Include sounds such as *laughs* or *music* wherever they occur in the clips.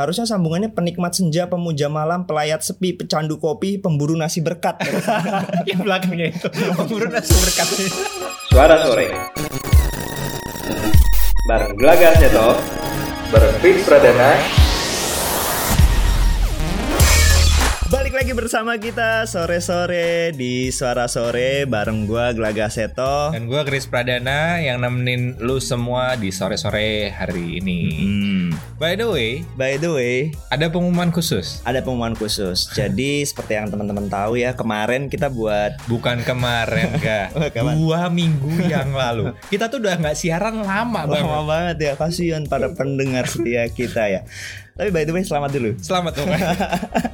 Harusnya sambungannya penikmat senja, pemuja malam, pelayat sepi, pecandu kopi, pemburu nasi berkat. *laughs* yang belakangnya itu pemburu nasi berkat Suara sore Bareng Gelagas Seto Bareng Fix Pradana Balik lagi bersama kita sore-sore di Suara Sore bareng gua Gelaga Seto. dan gue Chris Pradana yang nemenin lu semua di sore-sore hari ini Hmm. By the way By the way, ada pengumuman khusus ada pengumuman khusus. *laughs* Jadi seperti yang teman-teman tahu ya, kemarin kita buat bukan kemarin gak *laughs* kapan? dua minggu yang lalu kita tuh udah nggak siaran lama banget lama banget ya, kasihan para pendengar setia kita ya. Tapi by the way, selamat dulu. Selamat dong. *laughs*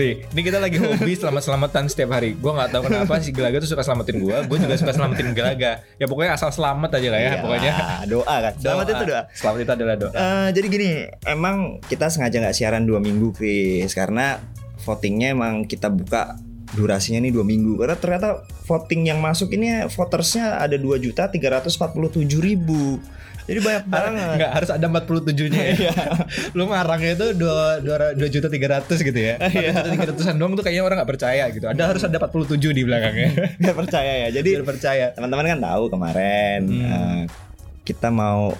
Nih, ini kita lagi hobi selamat-selamatan setiap hari. Gue nggak tahu kenapa si Gelaga tuh suka selamatin gue. Gue juga suka selamatin Gelaga. Ya pokoknya asal selamat aja lah ya. Iyalah, Pokoknya doa kan. Selamat itu doa. Selamat itu adalah doa. Eh, jadi gini, emang kita sengaja nggak siaran dua minggu, Chris, karena votingnya emang kita buka durasinya nih dua minggu. Karena ternyata voting yang masuk ini votersnya ada dua juta tiga ratus empat puluh tujuh ribu. Jadi banyak banget. Enggak harus ada 47 nya ya. *laughs* Lu ngarangnya itu 2 2 juta 300 gitu ya. 2 juta 300-an doang tuh kayaknya orang nggak percaya gitu. Ada harus ada 47 di belakangnya. *laughs* Biar percaya ya. Jadi Biar percaya. teman-teman kan tahu kemarin eh, kita mau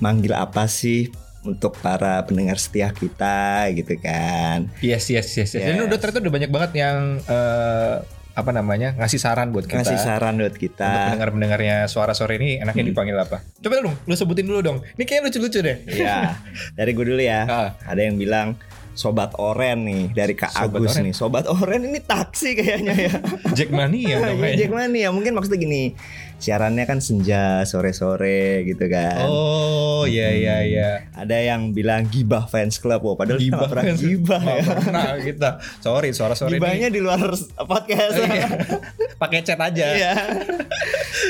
manggil apa sih untuk para pendengar setia kita gitu kan. Yes, yes, yes. yes. Dan Yes. udah ternyata udah banyak banget yang eh, apa namanya ngasih saran buat kita. Ngasih saran buat Untuk kita. pendengar-pendengarnya suara sore ini enaknya dipanggil apa? Coba dong, lu sebutin dulu dong. Ini kayaknya lucu-lucu deh. Iya. *laughs* Dari gue dulu ya. Ah. Ada yang bilang Sobat Oren nih dari Kak Sobat Agus Oren. nih. Sobat Oren ini taksi kayaknya ya. *laughs* Jack Mania dong Iya, kayaknya. Jack Mania mungkin maksudnya gini. Siarannya kan senja sore-sore gitu kan. Oh, iya iya iya. Ada yang bilang gibah fans club. Wah, padahal kita nggak pernah kan? gibah ya. pernah kita. Sorry, suara sore Gibahnya di luar podcast. Iya. Pakai chat aja. Iya.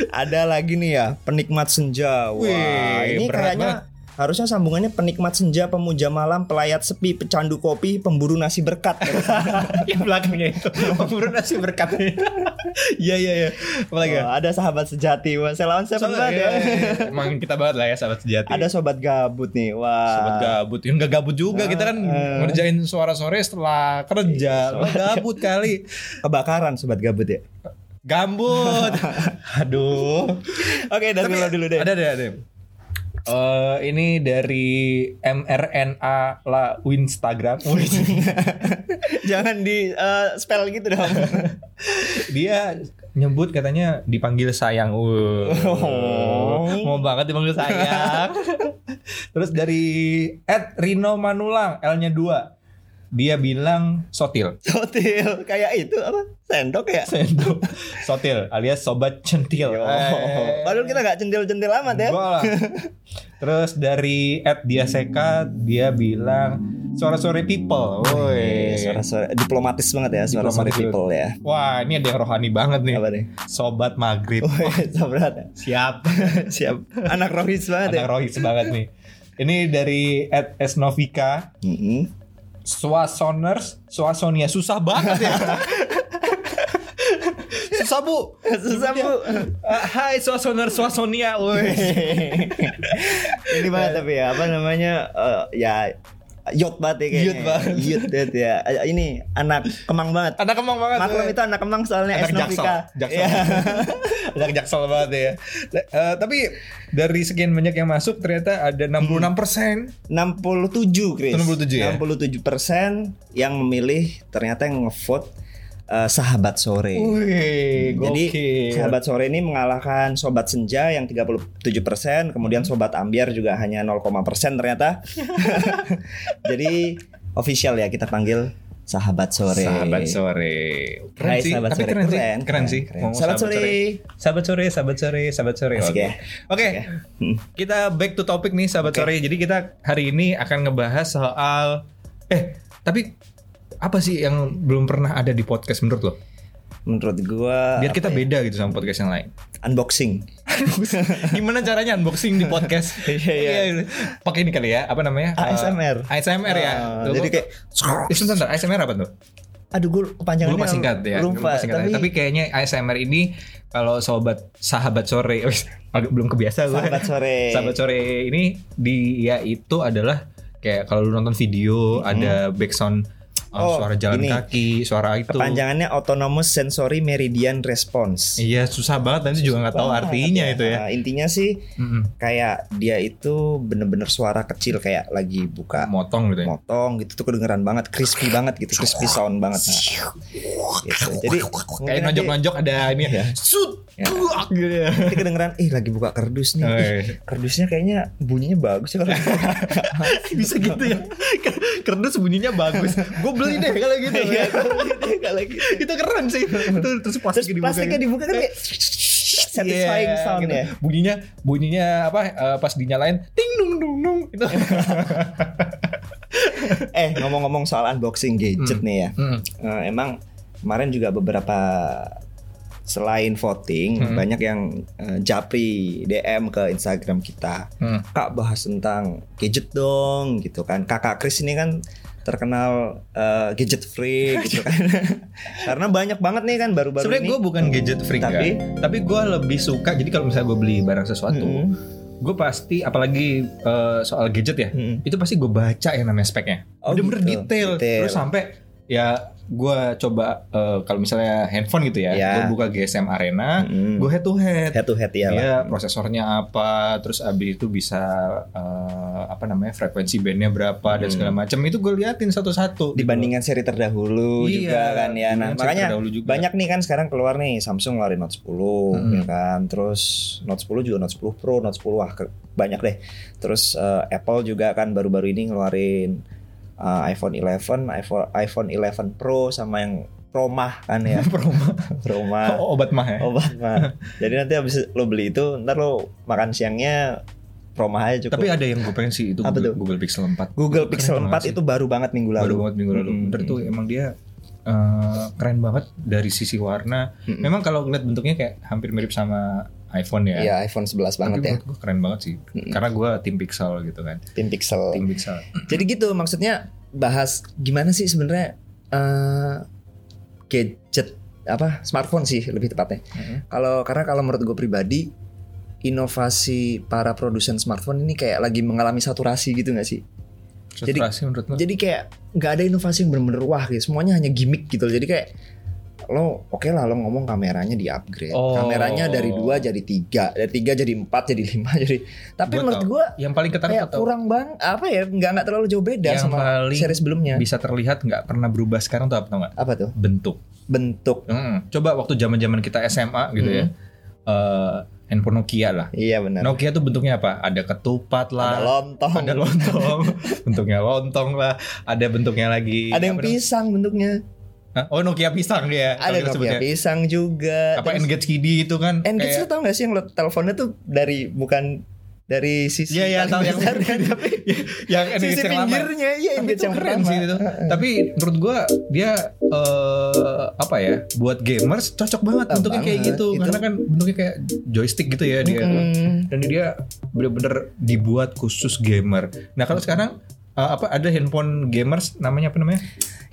Ada lagi nih ya, penikmat senja. Wah, Wih, ini kayaknya harusnya sambungannya penikmat senja, pemuja malam, pelayat sepi, pecandu kopi, pemburu nasi berkat. *laughs* yang belakangnya itu pemburu nasi berkat. *laughs* Iya iya iya. Apalagi ya? Oh, ada sahabat sejati. Wah, saya lawan siapa Soalnya, banget iya, ya. iya, iya. Emang kita banget lah ya sahabat sejati. Ada sobat gabut nih. Wah. Sobat gabut, yang gak gabut juga kita kan Eh. ngerjain suara sore setelah kerja. Lo gabut kali. Kebakaran sobat gabut ya. Gambut. *laughs* Aduh. Oke, dari Tapi dulu dulu deh. Ada ada ada. Eh, ini dari mRNA la Winstagram. *laughs* Jangan di eh, spell gitu dong. *laughs* Dia nyebut katanya dipanggil sayang. Oh. Mau banget dipanggil sayang. *laughs* Terus dari Ed Rino Manulang L-nya 2. Dia bilang sotil. Sotil kayak itu apa? Sendok ya? Sendok. Sotil alias sobat centil. Yo. Eh. Padahal kita gak centil-centil amat ya. Lah. *laughs* Terus dari Ed Diaseka dia bilang suara sore people. Woi. Suara-suara diplomatis banget ya suara-suara people ya. Wah, ini ada yang rohani banget nih. Apa nih? Sobat maghrib. Woi, sabrat ya. Siap. *laughs* Siap. Anak rohis banget ya. Anak rohis banget nih. Ini dari Ed Esnovika. Mm-mm. Swasoners, Swasonia susah banget ya. *laughs* susah bu. Susah, Bu. Ah, hai Swasoners, Swasonia. Woi. *laughs* Ini banget tapi ya apa namanya eh, ya Yot banget ya kayaknya. Yot banget. Yot banget ya. Ini anak kemang banget. Anak kemang banget. Maklum itu anak kemang soalnya anak jaksel, jaksel. Iya. *laughs* anak jaksel banget ya. Eh, tapi dari sekian banyak yang masuk ternyata ada 66 persen. 67 Chris 67 ya? 67 persen yang memilih ternyata yang ngevote eh, sahabat sore Wih, Jadi gokil. sahabat sore ini mengalahkan sobat senja yang 37 persen, kemudian sobat ambiar juga hanya 0, persen ternyata. *laughs* Jadi official ya kita panggil sahabat sore. Sahabat sore. Keren Hai, sih, sahabat tapi sore. keren, sih. Keren, Keren, sih. keren. Sahabat sore. Sahabat sore, sahabat sore, sahabat sore. Asik Oke. ya. Oke. Hmm. Kita back to topic nih sahabat sore. Jadi kita hari ini akan ngebahas soal eh tapi apa sih yang belum pernah ada di podcast menurut lo? Menurut gua Biar kita ya? beda gitu sama podcast yang lain. unboxing. *laughs* Gimana caranya unboxing di podcast? *laughs* Iya, iya. Pakai ini kali ya, apa namanya? ASMR. Eh, ASMR ya. Tuh, jadi kayak Eh, sebentar. ASMR apa tuh? aduh gue kepanjangannya Lupa singkat ya. lupa, singkat tapi, tapi, kayaknya ASMR ini kalau sobat sahabat sore, agak belum kebiasa gue. Sahabat sore. *laughs* Sahabat sore ini dia itu adalah kayak kalau lu nonton video ada background uh, Oh, suara jalan ini. kaki, suara itu. Kepanjangannya Autonomous Sensory Meridian Response. Iya susah banget nanti juga nggak tahu artinya ya. itu ya. Nah, intinya sih Mm-mm. kayak dia itu bener-bener suara kecil kayak lagi buka Motong gitu ya. motong gitu tuh kedengeran banget crispy banget gitu crispy sound banget nah, gitu. jadi Kayak nonjok-nonjok ada ini ya. Sut, Ya. gitu ya. nanti kedengeran ih lagi buka kardus nih Oh, Ih, iya. kardusnya kayaknya bunyinya bagus ya kalau *laughs* Bisa gitu ya. Kerdus bunyinya bagus. Gue beli deh kalau gitu. *laughs* Iya, ya. kalau gitu. *laughs* itu keren sih. Itu terus terus plastik dibuka. plastiknya gitu. dibuka kan kayak *laughs* satisfying Iya, sound gitu. ya Bunyinya bunyinya apa eh, pas dinyalain ting dung dung dung itu. eh ngomong-ngomong soal unboxing gadget nih ya Hmm. Eh, emang kemarin juga beberapa selain voting Hmm. banyak yang eh, japri DM ke Instagram kita Hmm. kak bahas tentang gadget dong gitu kan kakak Chris ini kan terkenal eh, gadget free gitu kan *laughs* karena banyak banget nih kan baru-baru Sebenarnya gue bukan gadget freak Tapi- tapi tapi gue lebih suka jadi kalau misalnya gue beli barang sesuatu Mm-mm. gue pasti apalagi eh, soal gadget ya Mm-mm. itu pasti gue baca yang namanya speknya Oh, bener-bener gitu. detail. Detail. terus sampai ya gue coba eh, kalau misalnya handphone gitu ya, Ya. gue buka GSM Arena Mm-mm. gue head to head head to head ya dia prosesornya apa terus abis itu bisa eh, apa namanya frekuensi bandnya berapa dan Hmm. segala macam itu gue liatin satu-satu dibandingkan seri terdahulu Iya, juga kan ya. Nah, seri makanya juga. banyak nih kan sekarang keluar nih Samsung ngeluarin Note 10 Hmm. ya kan. Terus Note 10 juga Note 10 Pro, Note 10 wah banyak deh. Terus eh, Apple juga kan baru-baru ini ngeluarin eh, iPhone 11, iPhone iPhone 11 Pro sama yang Pro Mah kan ya. *laughs* Proma. Pro Mah. Oh, obat mah ya Obat mah. Jadi nanti habis lo beli itu, ntar lo makan siangnya Pro Mah aja cukup. tapi ada yang gue pengen sih itu Apa Google, tuh? Google Pixel 4 Google Keren Pixel 4 banget sih. itu baru banget minggu lalu. baru banget minggu lalu Mm-mm. bener tuh emang dia eh, keren banget dari sisi warna Mm-mm. memang kalau ngeliat bentuknya kayak hampir mirip sama iPhone ya Iya, iPhone 11 banget tapi ya. menurut gue keren banget sih karena gue tim Pixel gitu kan Tim Pixel. tim Pixel Jadi gitu maksudnya bahas gimana sih sebenarnya eh, gadget apa smartphone sih lebih tepatnya. Mhm. Kalau karena kalau menurut gue pribadi inovasi para produsen smartphone ini kayak lagi mengalami saturasi gitu gak sih? Jadi- Saturasi menurut lo Jadi kayak nggak ada inovasi yang bener-bener wah gitu. Semuanya hanya gimmick gitu. Jadi kayak lo oke lah lo ngomong kameranya di upgrade. Oh. Kameranya dari dua jadi tiga, dari tiga jadi empat, jadi lima, *laughs* jadi. Tapi Gua menurut gue yang paling ketarik kayak atau kurang bang apa ya nggak nggak terlalu jauh beda Yang sama paling seri sebelumnya. bisa terlihat nggak pernah berubah sekarang tuh apa tau nggak Apa tuh? bentuk Bentuk. Hmm, coba waktu zaman zaman kita SMA gitu ya eh, handphone Nokia lah Iya benar. Nokia tuh bentuknya apa ada ketupat lah Ada lontong. ada lontong *laughs* bentuknya lontong lah ada bentuknya lagi Ada yang pisang bentuknya. Hah? oh Nokia pisang dia Ada Nokia sebutnya. pisang juga. apa Terus- Engage KD itu kan Engage kayak lu tau gak sih yang lo teleponnya tuh dari bukan dari sisi Iya iya paling tahu yang besar kan, tapi *laughs* yang Engage sisi yang pinggirnya iya Engage itu yang keren pertama. sih itu. Tapi menurut gua dia eh, apa ya? Buat gamers cocok banget Ah, bentuknya kayak gitu Itu- karena kan bentuknya kayak joystick gitu ya dia. Mm. Dan dia bener-bener dibuat khusus gamer. Nah, kalau sekarang eh, apa ada handphone gamers namanya apa namanya?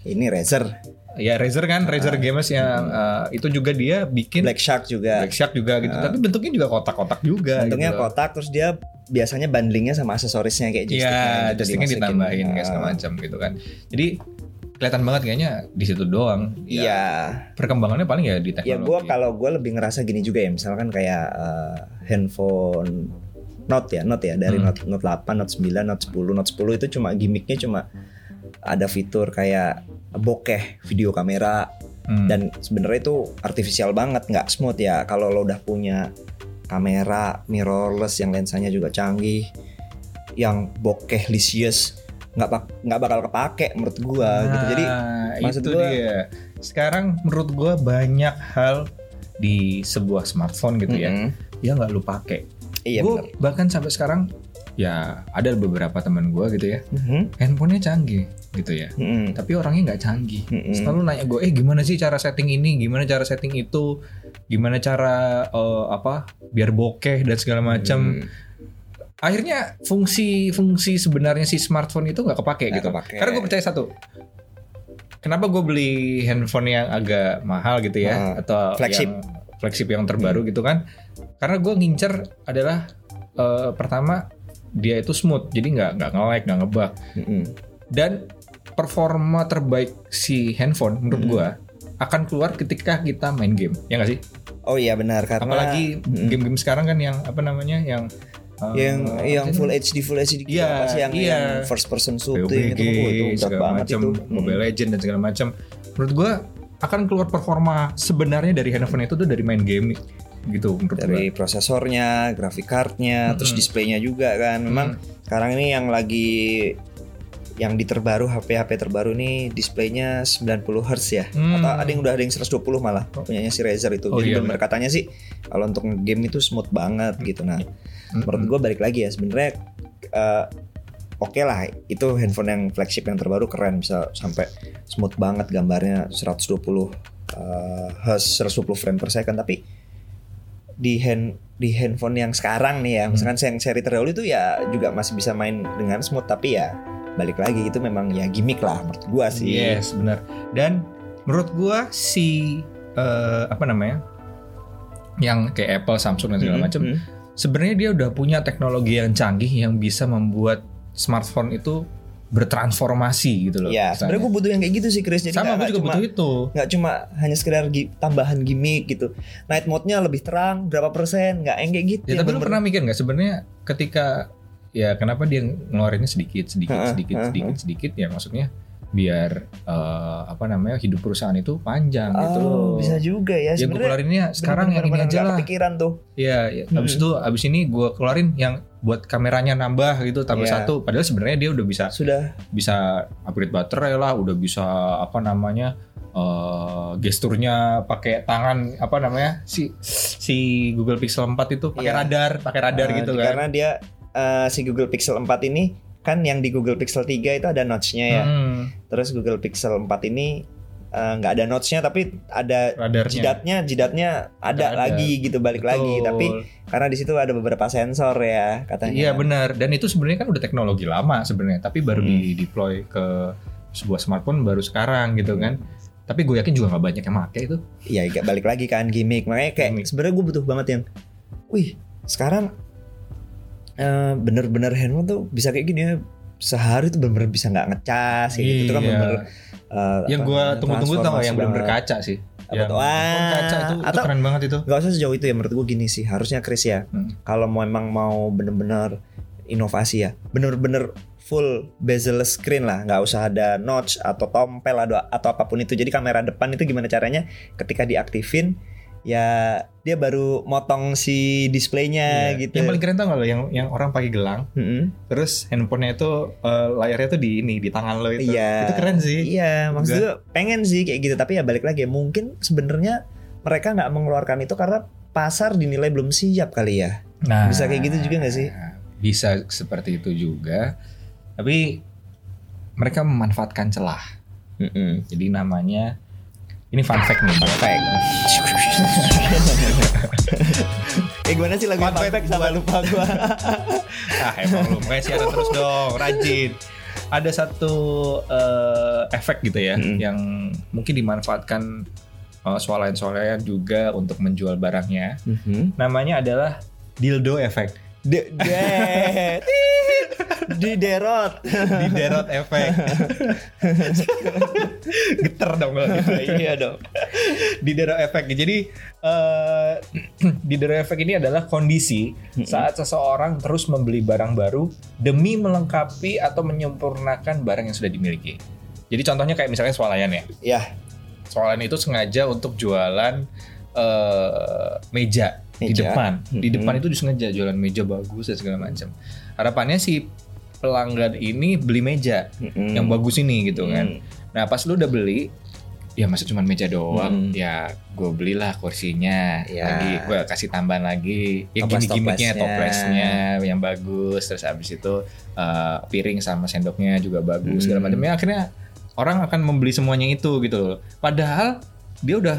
Ini Razer, Ya Razer kan, Razer Gamers yang eh, itu juga dia bikin Black Shark juga. Black Shark juga gitu. Tapi bentuknya juga kotak-kotak juga Bentuknya gitu. kotak terus dia biasanya bundlingnya sama aksesorisnya kayak Iya, gitu joysticknya ditambahin kayak segala Ah, macam gitu kan. Jadi kelihatan banget kayaknya di situ doang. Ya, Iya. Perkembangannya paling ya di Ya teknologi. gue kalau gue lebih ngerasa gini juga ya misalkan kayak eh, handphone Note ya Note ya dari Hmm. Note Note 8, Note 9, Note 10, Note 10 itu cuma gimmicknya cuma ada fitur kayak bokeh video kamera Hmm. dan sebenarnya itu artifisial banget nggak smooth ya kalau lo udah punya kamera mirrorless yang lensanya juga canggih yang bokeh lisius nggak bak- nggak bakal kepake menurut gua gitu jadi Nah, maksud itu gua- dia. Sekarang menurut gua banyak hal di sebuah smartphone gitu ya, mm-mm. ya nggak lu pakai. iya Gua benar bahkan sampai sekarang ya ada beberapa teman gua gitu ya, Mhm, handphonenya canggih gitu ya. mhm. Tapi orangnya nggak canggih. Mm-mm. Selalu nanya gue, eh gimana sih cara setting ini, gimana cara setting itu, gimana cara eh, apa biar bokeh dan segala macam. Hmm. Akhirnya fungsi-fungsi sebenarnya si smartphone itu nggak kepake Nggak gitu. kepake. Karena gue percaya satu. Kenapa gue beli handphone yang agak mahal gitu ya, Ah, atau flagship. yang flagship yang terbaru gitu kan? Karena gue ngincer adalah eh, pertama dia itu smooth, jadi nggak nggak nge-lag, nggak ngebug. Mm-mm. Dan performa terbaik si handphone menurut gua akan keluar ketika kita main game, ya nggak sih? Oh iya benar karena Apalagi game-game sekarang kan yang apa namanya yang uh, yang apa yang full? HD full HD gitu Iya, apa sih yang, iya. yang first person shooting itu, itu berat segala banget macam, itu. Mobile Legend dan segala macam. Menurut gua akan keluar performa sebenarnya dari handphone itu tuh dari main game gitu menurut gua. dari prosesornya, grafik cardnya, terus displaynya juga kan. Memang sekarang ini yang lagi yang di terbaru HP-HP terbaru nih displaynya 90 Hz ya. Hmm. Atau ada yang udah ada yang 120 malah punyanya si Razer itu. Oh, Jadi iya, bener katanya sih kalau untuk game itu smooth banget gitu. Nah, Hmm. menurut gua balik lagi ya sebenarnya eh, oke lah itu handphone yang flagship yang terbaru keren bisa sampai smooth banget gambarnya 120 eh, Hz 120 frame per second tapi di hand di handphone yang sekarang nih ya misalkan yang seri terdahulu itu ya juga masih bisa main dengan smooth tapi ya balik lagi itu memang ya gimmick lah menurut gua sih Yes, benar. Dan menurut gua si eh, apa namanya? yang kayak Apple, Samsung dan segala Mm, macam, mm. sebenarnya dia udah punya teknologi yang canggih yang bisa membuat smartphone itu bertransformasi gitu loh. ya sebenarnya gua butuh yang kayak gitu sih Chris jadi sama gue juga cuma- butuh itu. nggak cuma hanya sekedar gi- tambahan gimmick gitu night mode-nya lebih terang berapa persen nggak yang kayak gitu Ya, tapi lu pernah mikir nggak sebenarnya ketika ya kenapa dia ngeluarinnya sedikit sedikit Ha, sedikit ha, sedikit sedikit ya maksudnya biar eh, apa namanya hidup perusahaan itu panjang gitu Oh, loh. bisa juga ya Ya gue keluarinnya sekarang yang ini aja lah. kepikiran tuh Iya, ya. abis itu abis ini gue keluarin yang buat kameranya nambah gitu tambah Iya. satu. Padahal sebenarnya dia udah bisa sudah bisa upgrade baterai lah, udah bisa apa namanya eh gesturnya pakai tangan apa namanya si si Google Pixel 4 itu pakai Iya. radar, pakai radar Uh, gitu kan. Karena dia uh, si Google Pixel 4 ini kan yang di Google Pixel 3 itu ada notch-nya ya. Hmm, Terus Google Pixel 4 ini uh, nggak ada notch-nya tapi ada radarnya. jidatnya jidatnya ada, Ada. lagi gitu balik lagi Betul. tapi karena di situ ada beberapa sensor ya katanya. Iya benar. Dan itu sebenarnya kan udah teknologi lama sebenarnya, tapi baru Hmm. di deploy ke sebuah smartphone baru sekarang gitu kan. Tapi gue yakin juga nggak banyak yang pakai itu. Iya balik lagi kan gimmick. Makanya kayak sebenarnya gue butuh banget yang wih, sekarang eh, bener-bener handphone tuh bisa kayak gini ya. Sehari tuh bener-bener bisa nggak ngecas kayak gitu. Itu kan Iya. bener-bener eh, yang gue tunggu-tunggu tau gak yang belum berkaca sih Apa tuh? Kaca itu, itu atau- keren banget itu Gak usah sejauh itu ya menurut gue gini sih harusnya Chris ya Hmm. kalau mau emang mau bener-bener inovasi ya bener-bener full bezel screen lah nggak usah ada notch atau tompel atau, atau apa pun itu jadi kamera depan itu gimana caranya ketika diaktifin ya dia baru motong si displaynya Iya. gitu yang paling keren tau gak lo yang yang orang pakai gelang Mm-mm. terus handphonenya itu eh, layarnya tuh di ini di tangan lo itu Iya. itu keren sih Iya, maksud gue pengen sih kayak gitu, tapi ya balik lagi ya mungkin sebenarnya mereka nggak mengeluarkan itu karena pasar dinilai belum siap kali ya. nah Bisa kayak gitu juga nggak sih? bisa seperti itu juga tapi mereka memanfaatkan celah Mm-mm. jadi namanya ini fun fact nih fun Fact. Eh gimana sih lagu Fun fun fact sampai lupa gua. *laughs* ah emang lu. Makanya siaran terus dong. Rajin. Ada satu eh, efek gitu ya Mm-mm. yang mungkin dimanfaatkan uh, swalayan-swalayan juga untuk menjual barangnya. Mhm. namanya adalah dildo efek. De- de- *laughs* di derot. di derot efek. Geter dong kalau gitu. *laughs* Iya dong. di derot efek. Jadi eh *clears throat* di derot efek ini adalah kondisi saat seseorang terus membeli barang baru demi melengkapi atau menyempurnakan barang yang sudah dimiliki. Jadi contohnya kayak misalnya swalayan ya. Ya, swalayan itu sengaja untuk jualan eh meja, di Meja. depan. Di Mhm. depan itu disengaja jualan meja bagus dan segala macam. Harapannya si pelanggan ini beli meja Mm-mm. yang bagus ini gitu kan Mm. Nah pas lu udah beli ya masa cuma meja doang Hmm. ya gue belilah kursinya Ya. lagi gue kasih tambahan lagi ya Toples- gimmick-gimmicknya toplesnya. yang bagus terus habis itu eh, piring sama sendoknya juga bagus Hmm. segala macam ya akhirnya orang akan membeli semuanya itu gitu loh padahal dia udah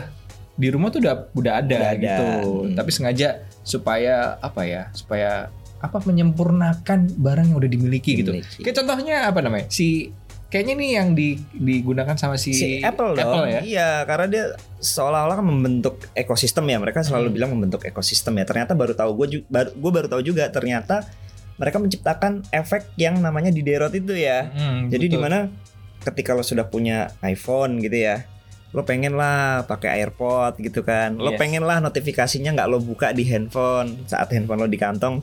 di rumah tuh udah udah ada Udah ada. gitu Hmm. tapi sengaja supaya apa ya supaya apa menyempurnakan barang yang udah dimiliki, gitu Dimiliki. kayak contohnya apa namanya si kayaknya nih yang di, digunakan sama si, si Apple dong. ya Iya, karena dia seolah-olah kan membentuk ekosistem ya. Mereka selalu Hmm. bilang membentuk ekosistem ya. Ternyata baru tahu gue baru gue baru tahu juga ternyata mereka menciptakan efek yang namanya di derot itu ya. Hmm, Jadi betul. di mana ketika lo sudah punya iPhone gitu ya, lo pengen lah pakai AirPod gitu kan, lo Yes. pengen lah notifikasinya nggak lo buka di handphone saat handphone lo di kantong,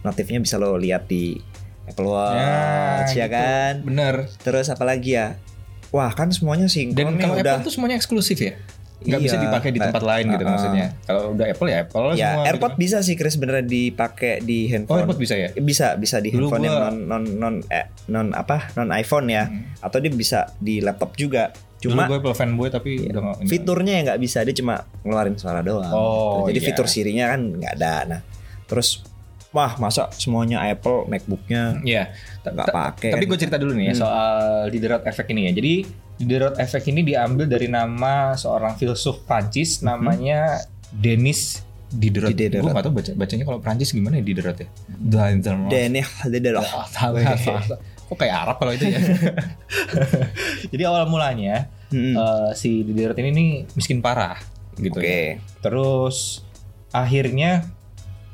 notifnya bisa lo lihat di Apple Watch ya, gitu. kan. bener. Terus apalagi ya, wah kan semuanya sinkron Dan kalau udah. Apple tuh semuanya eksklusif ya? Nggak Iya, bisa dipakai di tempat lain gitu uh-uh. maksudnya. Kalau udah Apple ya Apple ya semua. AirPod gitu bisa sih Chris beneran dipakai di kan. Oh handphone. AirPod bisa ya? bisa bisa di Dulu handphone yang gua- non non non eh, non apa non iPhone ya Hmm. atau dia bisa di laptop juga cuma Dulu gue Apple fanboy tapi udah nggak- fiturnya yang nggak bisa dia cuma ngeluarin suara doang Oh, jadi iya. fitur sirinya kan nggak ada nah terus wah masa semuanya Apple MacBooknya Iya. Ta- nggak pakai Tapi gue cerita dulu nih ya Hmm. soal Diderot Effect ini ya. Jadi Diderot Effect ini diambil dari nama seorang filsuf Prancis namanya Denis Diderot. Hmm. Diderot. Gue gak tau baca, bacanya kalau Prancis gimana ya Diderot ya. Diderot. Deneh Diderot Ah, *laughs* ya. Kok kayak Arab kalau itu ya. *laughs* Jadi awal mulanya Hmm. eh, si Diderot ini nih miskin parah gitu oke ya. Terus akhirnya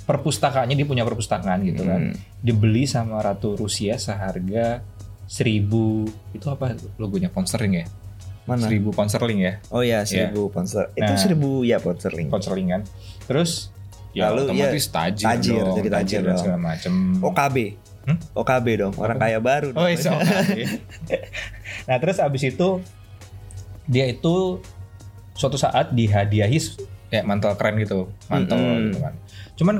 perpustakaannya dia punya perpustakaan gitu kan. Hmm. Dibeli sama ratu Rusia seharga seribu itu apa logonya pound sterling ya? mana Seribu pound sterling ya, oh ya seribu sponsor itu Nah. seribu ya pound sterling pound sterling kan. Terus ya Lalu, otomatis tajir, tajir, dong, jadi tajir dan dong. segala macem. OKB Hmm? OKB dong orang kaya baru Oh, iya, oke. *laughs* nah, terus abis itu dia itu suatu saat dihadiahi kayak mantel keren gitu, mantel Mm-mm. gitu kan. Cuman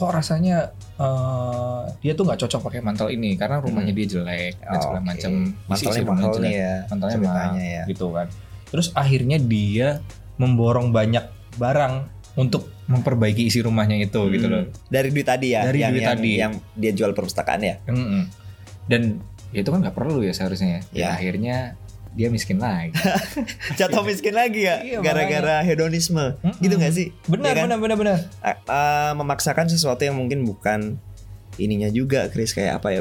kok rasanya eh, dia tuh nggak cocok pakai mantel ini karena rumahnya dia jelek dan segala Oke. macam. mantelnya mahal nih ya Mantelnya mahal ya gitu kan. Terus akhirnya dia memborong banyak barang untuk memperbaiki isi rumahnya itu gitu Hmm. loh. dari duit tadi ya Dari yang, duit yang, tadi. yang dia jual perpustakaan ya Mm-mm. Dan ya itu kan nggak perlu ya seharusnya ya. Dan Ya. akhirnya dia miskin lagi. *laughs* jatuh miskin lagi ya Iya, gara-gara hedonisme Mm-mm. gitu nggak sih Benar, Ya kan? benar, benar, benar. Ah, memaksakan sesuatu yang mungkin bukan ininya juga Chris kayak apa ya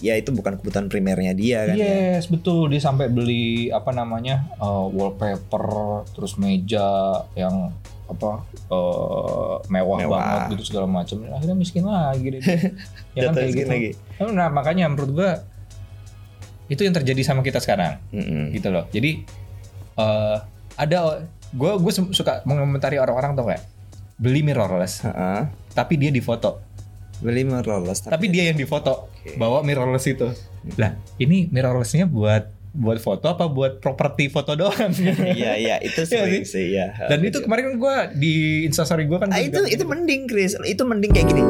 ya itu bukan kebutuhan primernya dia kan ya. Yes, betul. Dia sampai beli apa namanya uh, wallpaper, terus meja yang apa uh, mewah, Mewah. banget gitu segala macam. Akhirnya miskin lagi deh. *laughs* ya kan kayak gitu. lagi. Nah makanya menurut gua itu yang terjadi sama kita sekarang, Mm-mm. gitu loh. Jadi uh, ada gua gue suka mengomentari orang-orang tuh kayak beli mirrorless, Ha-ha. tapi dia difoto. beli mirrorless tapi dia yang difoto Oke. bawa mirrorless itu lah ini mirrorlessnya buat buat foto apa buat properti foto doang *laughs* iya iya itu Iya sering sih. ya dan itu kemarin gue di instastory gue kan Ah, itu itu mending Chris itu mending kayak gini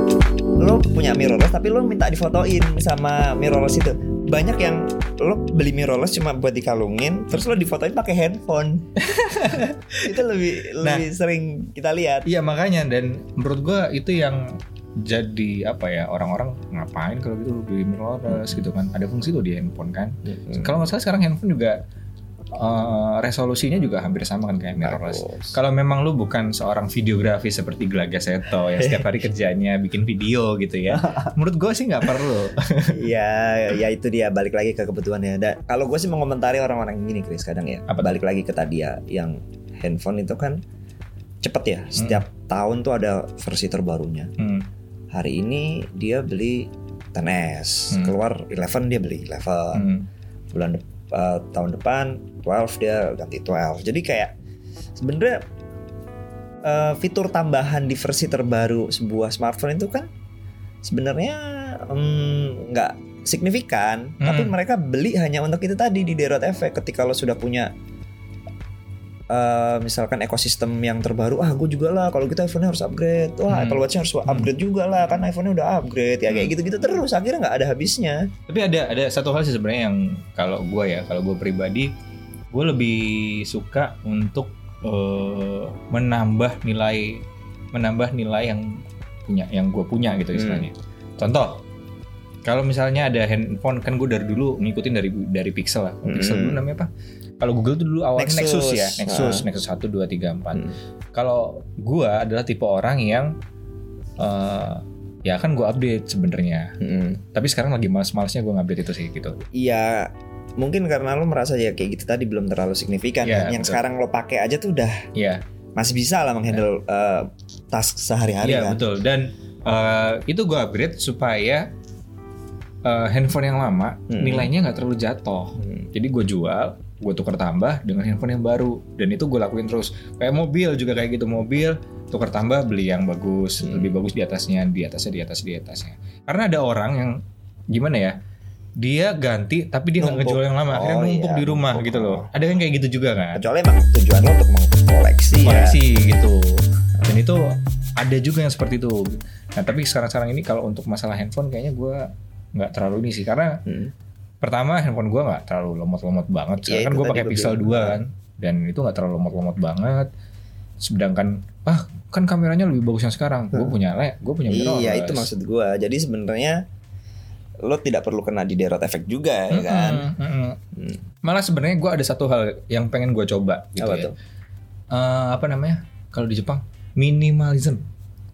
lo punya mirrorless tapi lo minta difotoin sama mirrorless itu banyak yang lo beli mirrorless cuma buat dikalungin terus lo difotoin pakai handphone. *laughs* Itu lebih Nah. lebih sering kita lihat. iya makanya dan menurut gue itu yang jadi apa ya orang-orang ngapain kalau gitu beli mirrorless gitu kan. Ada fungsi tuh di handphone kan. Kalau nggak salah sekarang handphone juga eh, resolusinya juga hampir sama kan kayak mirrorless Bagus. Kalau memang lu bukan seorang videografi seperti Glaga Seto yang *laughs* setiap hari kerjanya bikin video gitu ya, *laughs* menurut gue sih nggak perlu. *laughs* ya ya itu dia balik lagi ke kebutuhannya dan kalau gue sih mengomentari orang-orang gini Chris kadang ya Apa balik lagi ke tadi ya yang handphone itu kan cepet ya setiap tahun tuh ada versi terbarunya Hmm. hari ini dia beli 10s Hmm. keluar 11 dia beli 11 Hmm. bulan eh, tahun depan 12 dia ganti 12 jadi kayak sebenarnya eh, fitur tambahan di versi terbaru sebuah smartphone itu kan sebenarnya mm, nggak signifikan Hmm. tapi mereka beli hanya untuk itu tadi di derot efek ketika lo sudah punya eh, misalkan ekosistem yang terbaru ah gue juga lah kalau gitu iPhone harus upgrade wah Hmm. Apple Watch harus upgrade juga lah kan iPhone-nya udah upgrade ya kayak Hmm. gitu-gitu terus akhirnya nggak ada habisnya Tapi ada ada satu hal sih sebenarnya yang kalau gue ya, kalau gue pribadi, gue lebih suka untuk eh, menambah nilai menambah nilai yang punya yang gue punya gitu istilahnya. Contoh, kalau misalnya ada handphone kan gue dari dulu ngikutin dari dari Pixel lah. Pixel Hmm. dulu namanya apa? Kalau Google tuh dulu awalnya Nexus. Nexus, ya, Nexus, Ah. Nexus 1 2 3 4. Hmm. Kalau gua adalah tipe orang yang eh, ya kan gua update sebenarnya. Mm-mm. Tapi sekarang lagi males-malesnya gua ngupdate itu sih gitu. Iya, mungkin karena lo merasa ya kayak gitu tadi belum terlalu signifikan. Iya, yang betul. sekarang lo pakai aja tuh udah Iya. masih bisa lah menghandle eh, task sehari-hari Iya kan. betul dan eh, itu gue upgrade supaya eh, handphone yang lama Hmm. nilainya nggak terlalu jatuh. Jadi gue jual, gue tukar tambah dengan handphone yang baru dan itu gue lakuin terus. Kayak mobil juga kayak gitu mobil tukar tambah beli yang bagus, Hmm. lebih bagus di atasnya, di atasnya, di atas, di atasnya. Karena ada orang yang gimana ya? Dia ganti tapi dia nggak ngejual yang lama, akhirnya Oh, numpuk iya, di rumah numpuk. gitu loh. Ada yang kayak gitu juga kan? Kecuali emang tujuannya untuk mengkoleksi ya. koleksi gitu dan itu ada juga yang seperti itu nah tapi sekarang-sekarang ini kalau untuk masalah handphone kayaknya gue nggak terlalu ini sih karena Hmm. Pertama handphone gue nggak terlalu lemot-lemot banget Iya, kan gue pakai Pixel bilang. 2 kan dan itu nggak terlalu lemot-lemot banget sedangkan ah kan kameranya lebih bagus yang sekarang gue punya le gue punya mirrorless Iya itu maksud gua. Jadi sebenarnya lo tidak perlu kena di derot efek juga ya kan. Mm-mm, mm-mm. malah sebenarnya gue ada satu hal yang pengen gue coba gitu Apa ya tuh? Eh, apa namanya kalau di Jepang minimalism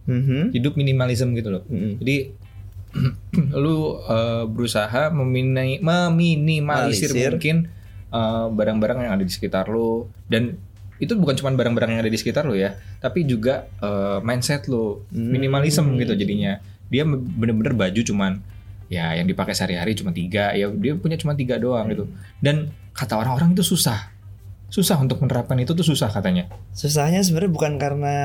Mhm. hidup minimalism gitu loh Mhm. Jadi *clears throat* lu eh, berusaha memini- meminimalisir Malisir. mungkin eh, barang-barang yang ada di sekitar lu dan itu bukan cuma barang-barang yang ada di sekitar lu ya, tapi juga eh, mindset lu Hmm. minimalism gitu jadinya. Dia bener-bener baju cuman ya yang dipakai sehari-hari cuma tiga, ya dia punya cuma tiga doang gitu. Dan kata orang-orang itu susah, susah untuk menerapkan itu tuh susah katanya. Susahnya sebenarnya bukan karena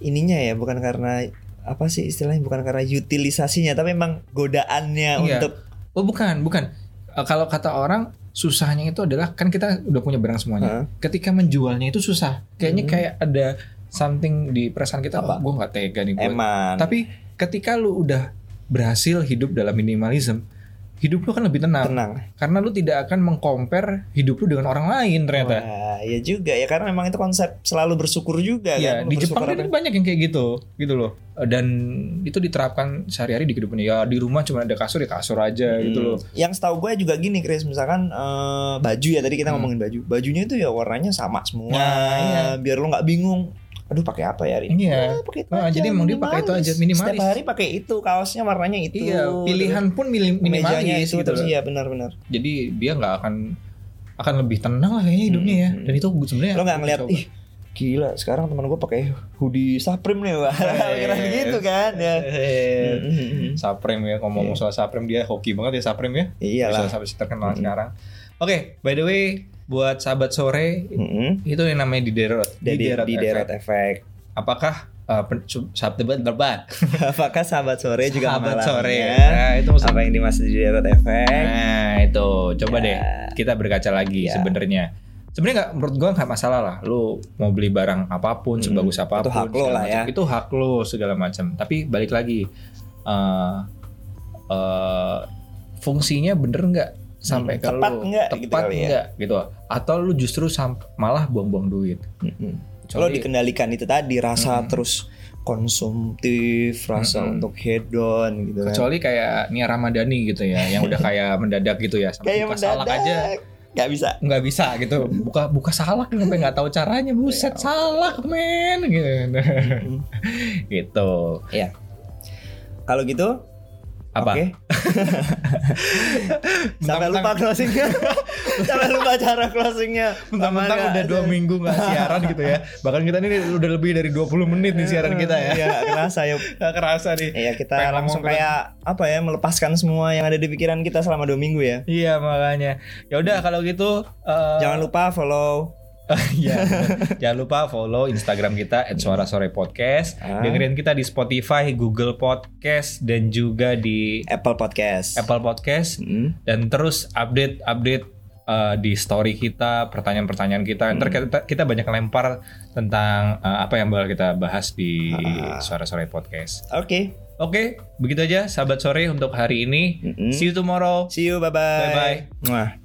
ininya ya, bukan karena apa sih istilahnya bukan karena utilisasinya, tapi memang godaannya Iya. untuk Oh bukan, bukan. Eh, kalau kata orang susahnya itu adalah kan kita udah punya barang semuanya. Hah? Ketika menjualnya itu susah. Kayaknya Hmm. kayak ada something di perasaan kita. Apa? Oh, gue nggak tega nih. gua." eman. Tapi ketika lu udah berhasil hidup dalam minimalism, hidup lu kan lebih tenang. tenang. Karena lu tidak akan mengcompare hidup lu dengan orang lain ternyata. Wah, ya juga ya karena memang itu konsep selalu bersyukur juga Iya, kan. di Lu Jepang kan apa- banyak yang kayak gitu, gitu loh. Dan itu diterapkan sehari-hari di kehidupan ya di rumah cuma ada kasur ya kasur aja gitu Hmm. loh. Yang setahu gue juga gini Chris, misalkan eh, baju ya tadi kita Hmm. ngomongin baju. Bajunya itu ya warnanya sama semua. Nah, iya. Biar lo nggak bingung. Aduh pakai apa ya hari ini? Iya. Ah, pakai itu Ah, aja, jadi emang dia pakai itu aja, minimalis. Setiap hari pakai itu, kaosnya warnanya itu. Iya, pilihan pun minim- minimalis itu gitu terus iya benar-benar. Jadi dia nggak akan akan lebih tenang lah kayaknya hidupnya ya. Hmm. Dan itu sebenarnya Lo nggak ngeliat ih gila sekarang teman gue pakai hoodie Supreme nih wah *laughs* kira gitu kan ya. Eh, Mm-mm. Supreme ya ngomong soal Supreme dia hoki banget ya Supreme ya. Iyalah. Bisa sampai terkenal sekarang. Oke, by the way buat sahabat sore Mm-mm. itu yang namanya di derot. Jadi di derot Effect. efek. Apakah uh, sahabat debat *laughs* Apakah sahabat sore juga sahabat sore nah itu maksud- Apa yang dimaksud di derot efek? Nah itu coba Ya. deh kita berkaca lagi Ya. sebenarnya. Sebenarnya nggak menurut gua nggak masalah lah. Lu mau beli barang apa pun Hmm, sebagus apa pun. itu hak lo lah ya. Itu hak lo segala macam. Tapi balik lagi eh eh, fungsinya bener nggak sampai Hmm, kalau tepat nggak tepat gitu kali ya. nggak gitu. Atau lu justru malah buang-buang duit. Kecuali- Kalau dikendalikan itu tadi rasa Mm-mm. terus konsumtif, rasa Mm-mm. untuk hedon gitu kan. Kecuali kayak Nia Ramadhani gitu ya, yang udah kayak *laughs* mendadak gitu ya, sampai Kayak buka salak mendadak. aja Gak bisa. nggak bisa gitu buka buka salak sampai nggak tahu caranya buset salak men *laughs* gitu gitu Iya. Kalau gitu apa Oke. *laughs* Sampai lupa closingnya. *laughs* Sampai lupa cara closingnya. mentang-mentang Sama udah dua minggu nggak *laughs* siaran gitu ya bahkan kita ini udah lebih dari 20 menit nih siaran kita ya Iya, kerasa ya. nggak kerasa nih Iya, kita Pengen langsung kayak apa ya melepaskan semua yang ada di pikiran kita selama dua minggu ya. iya makanya ya udah kalau gitu eh, Jangan lupa follow *laughs* Bener. jangan lupa follow Instagram kita @suara sore podcast. Ah. Dengerin kita di Spotify, Google Podcast dan juga di Apple Podcast. Apple Podcast. Hmm. dan terus update update uh, di story kita pertanyaan-pertanyaan kita ntar kita, kita banyak lempar tentang uh, apa yang bakal kita bahas di Ah. suara sore podcast Oke. oke begitu aja sahabat sore untuk hari ini Mm-mm. see you tomorrow See you, bye bye. Bye-bye. Mwah.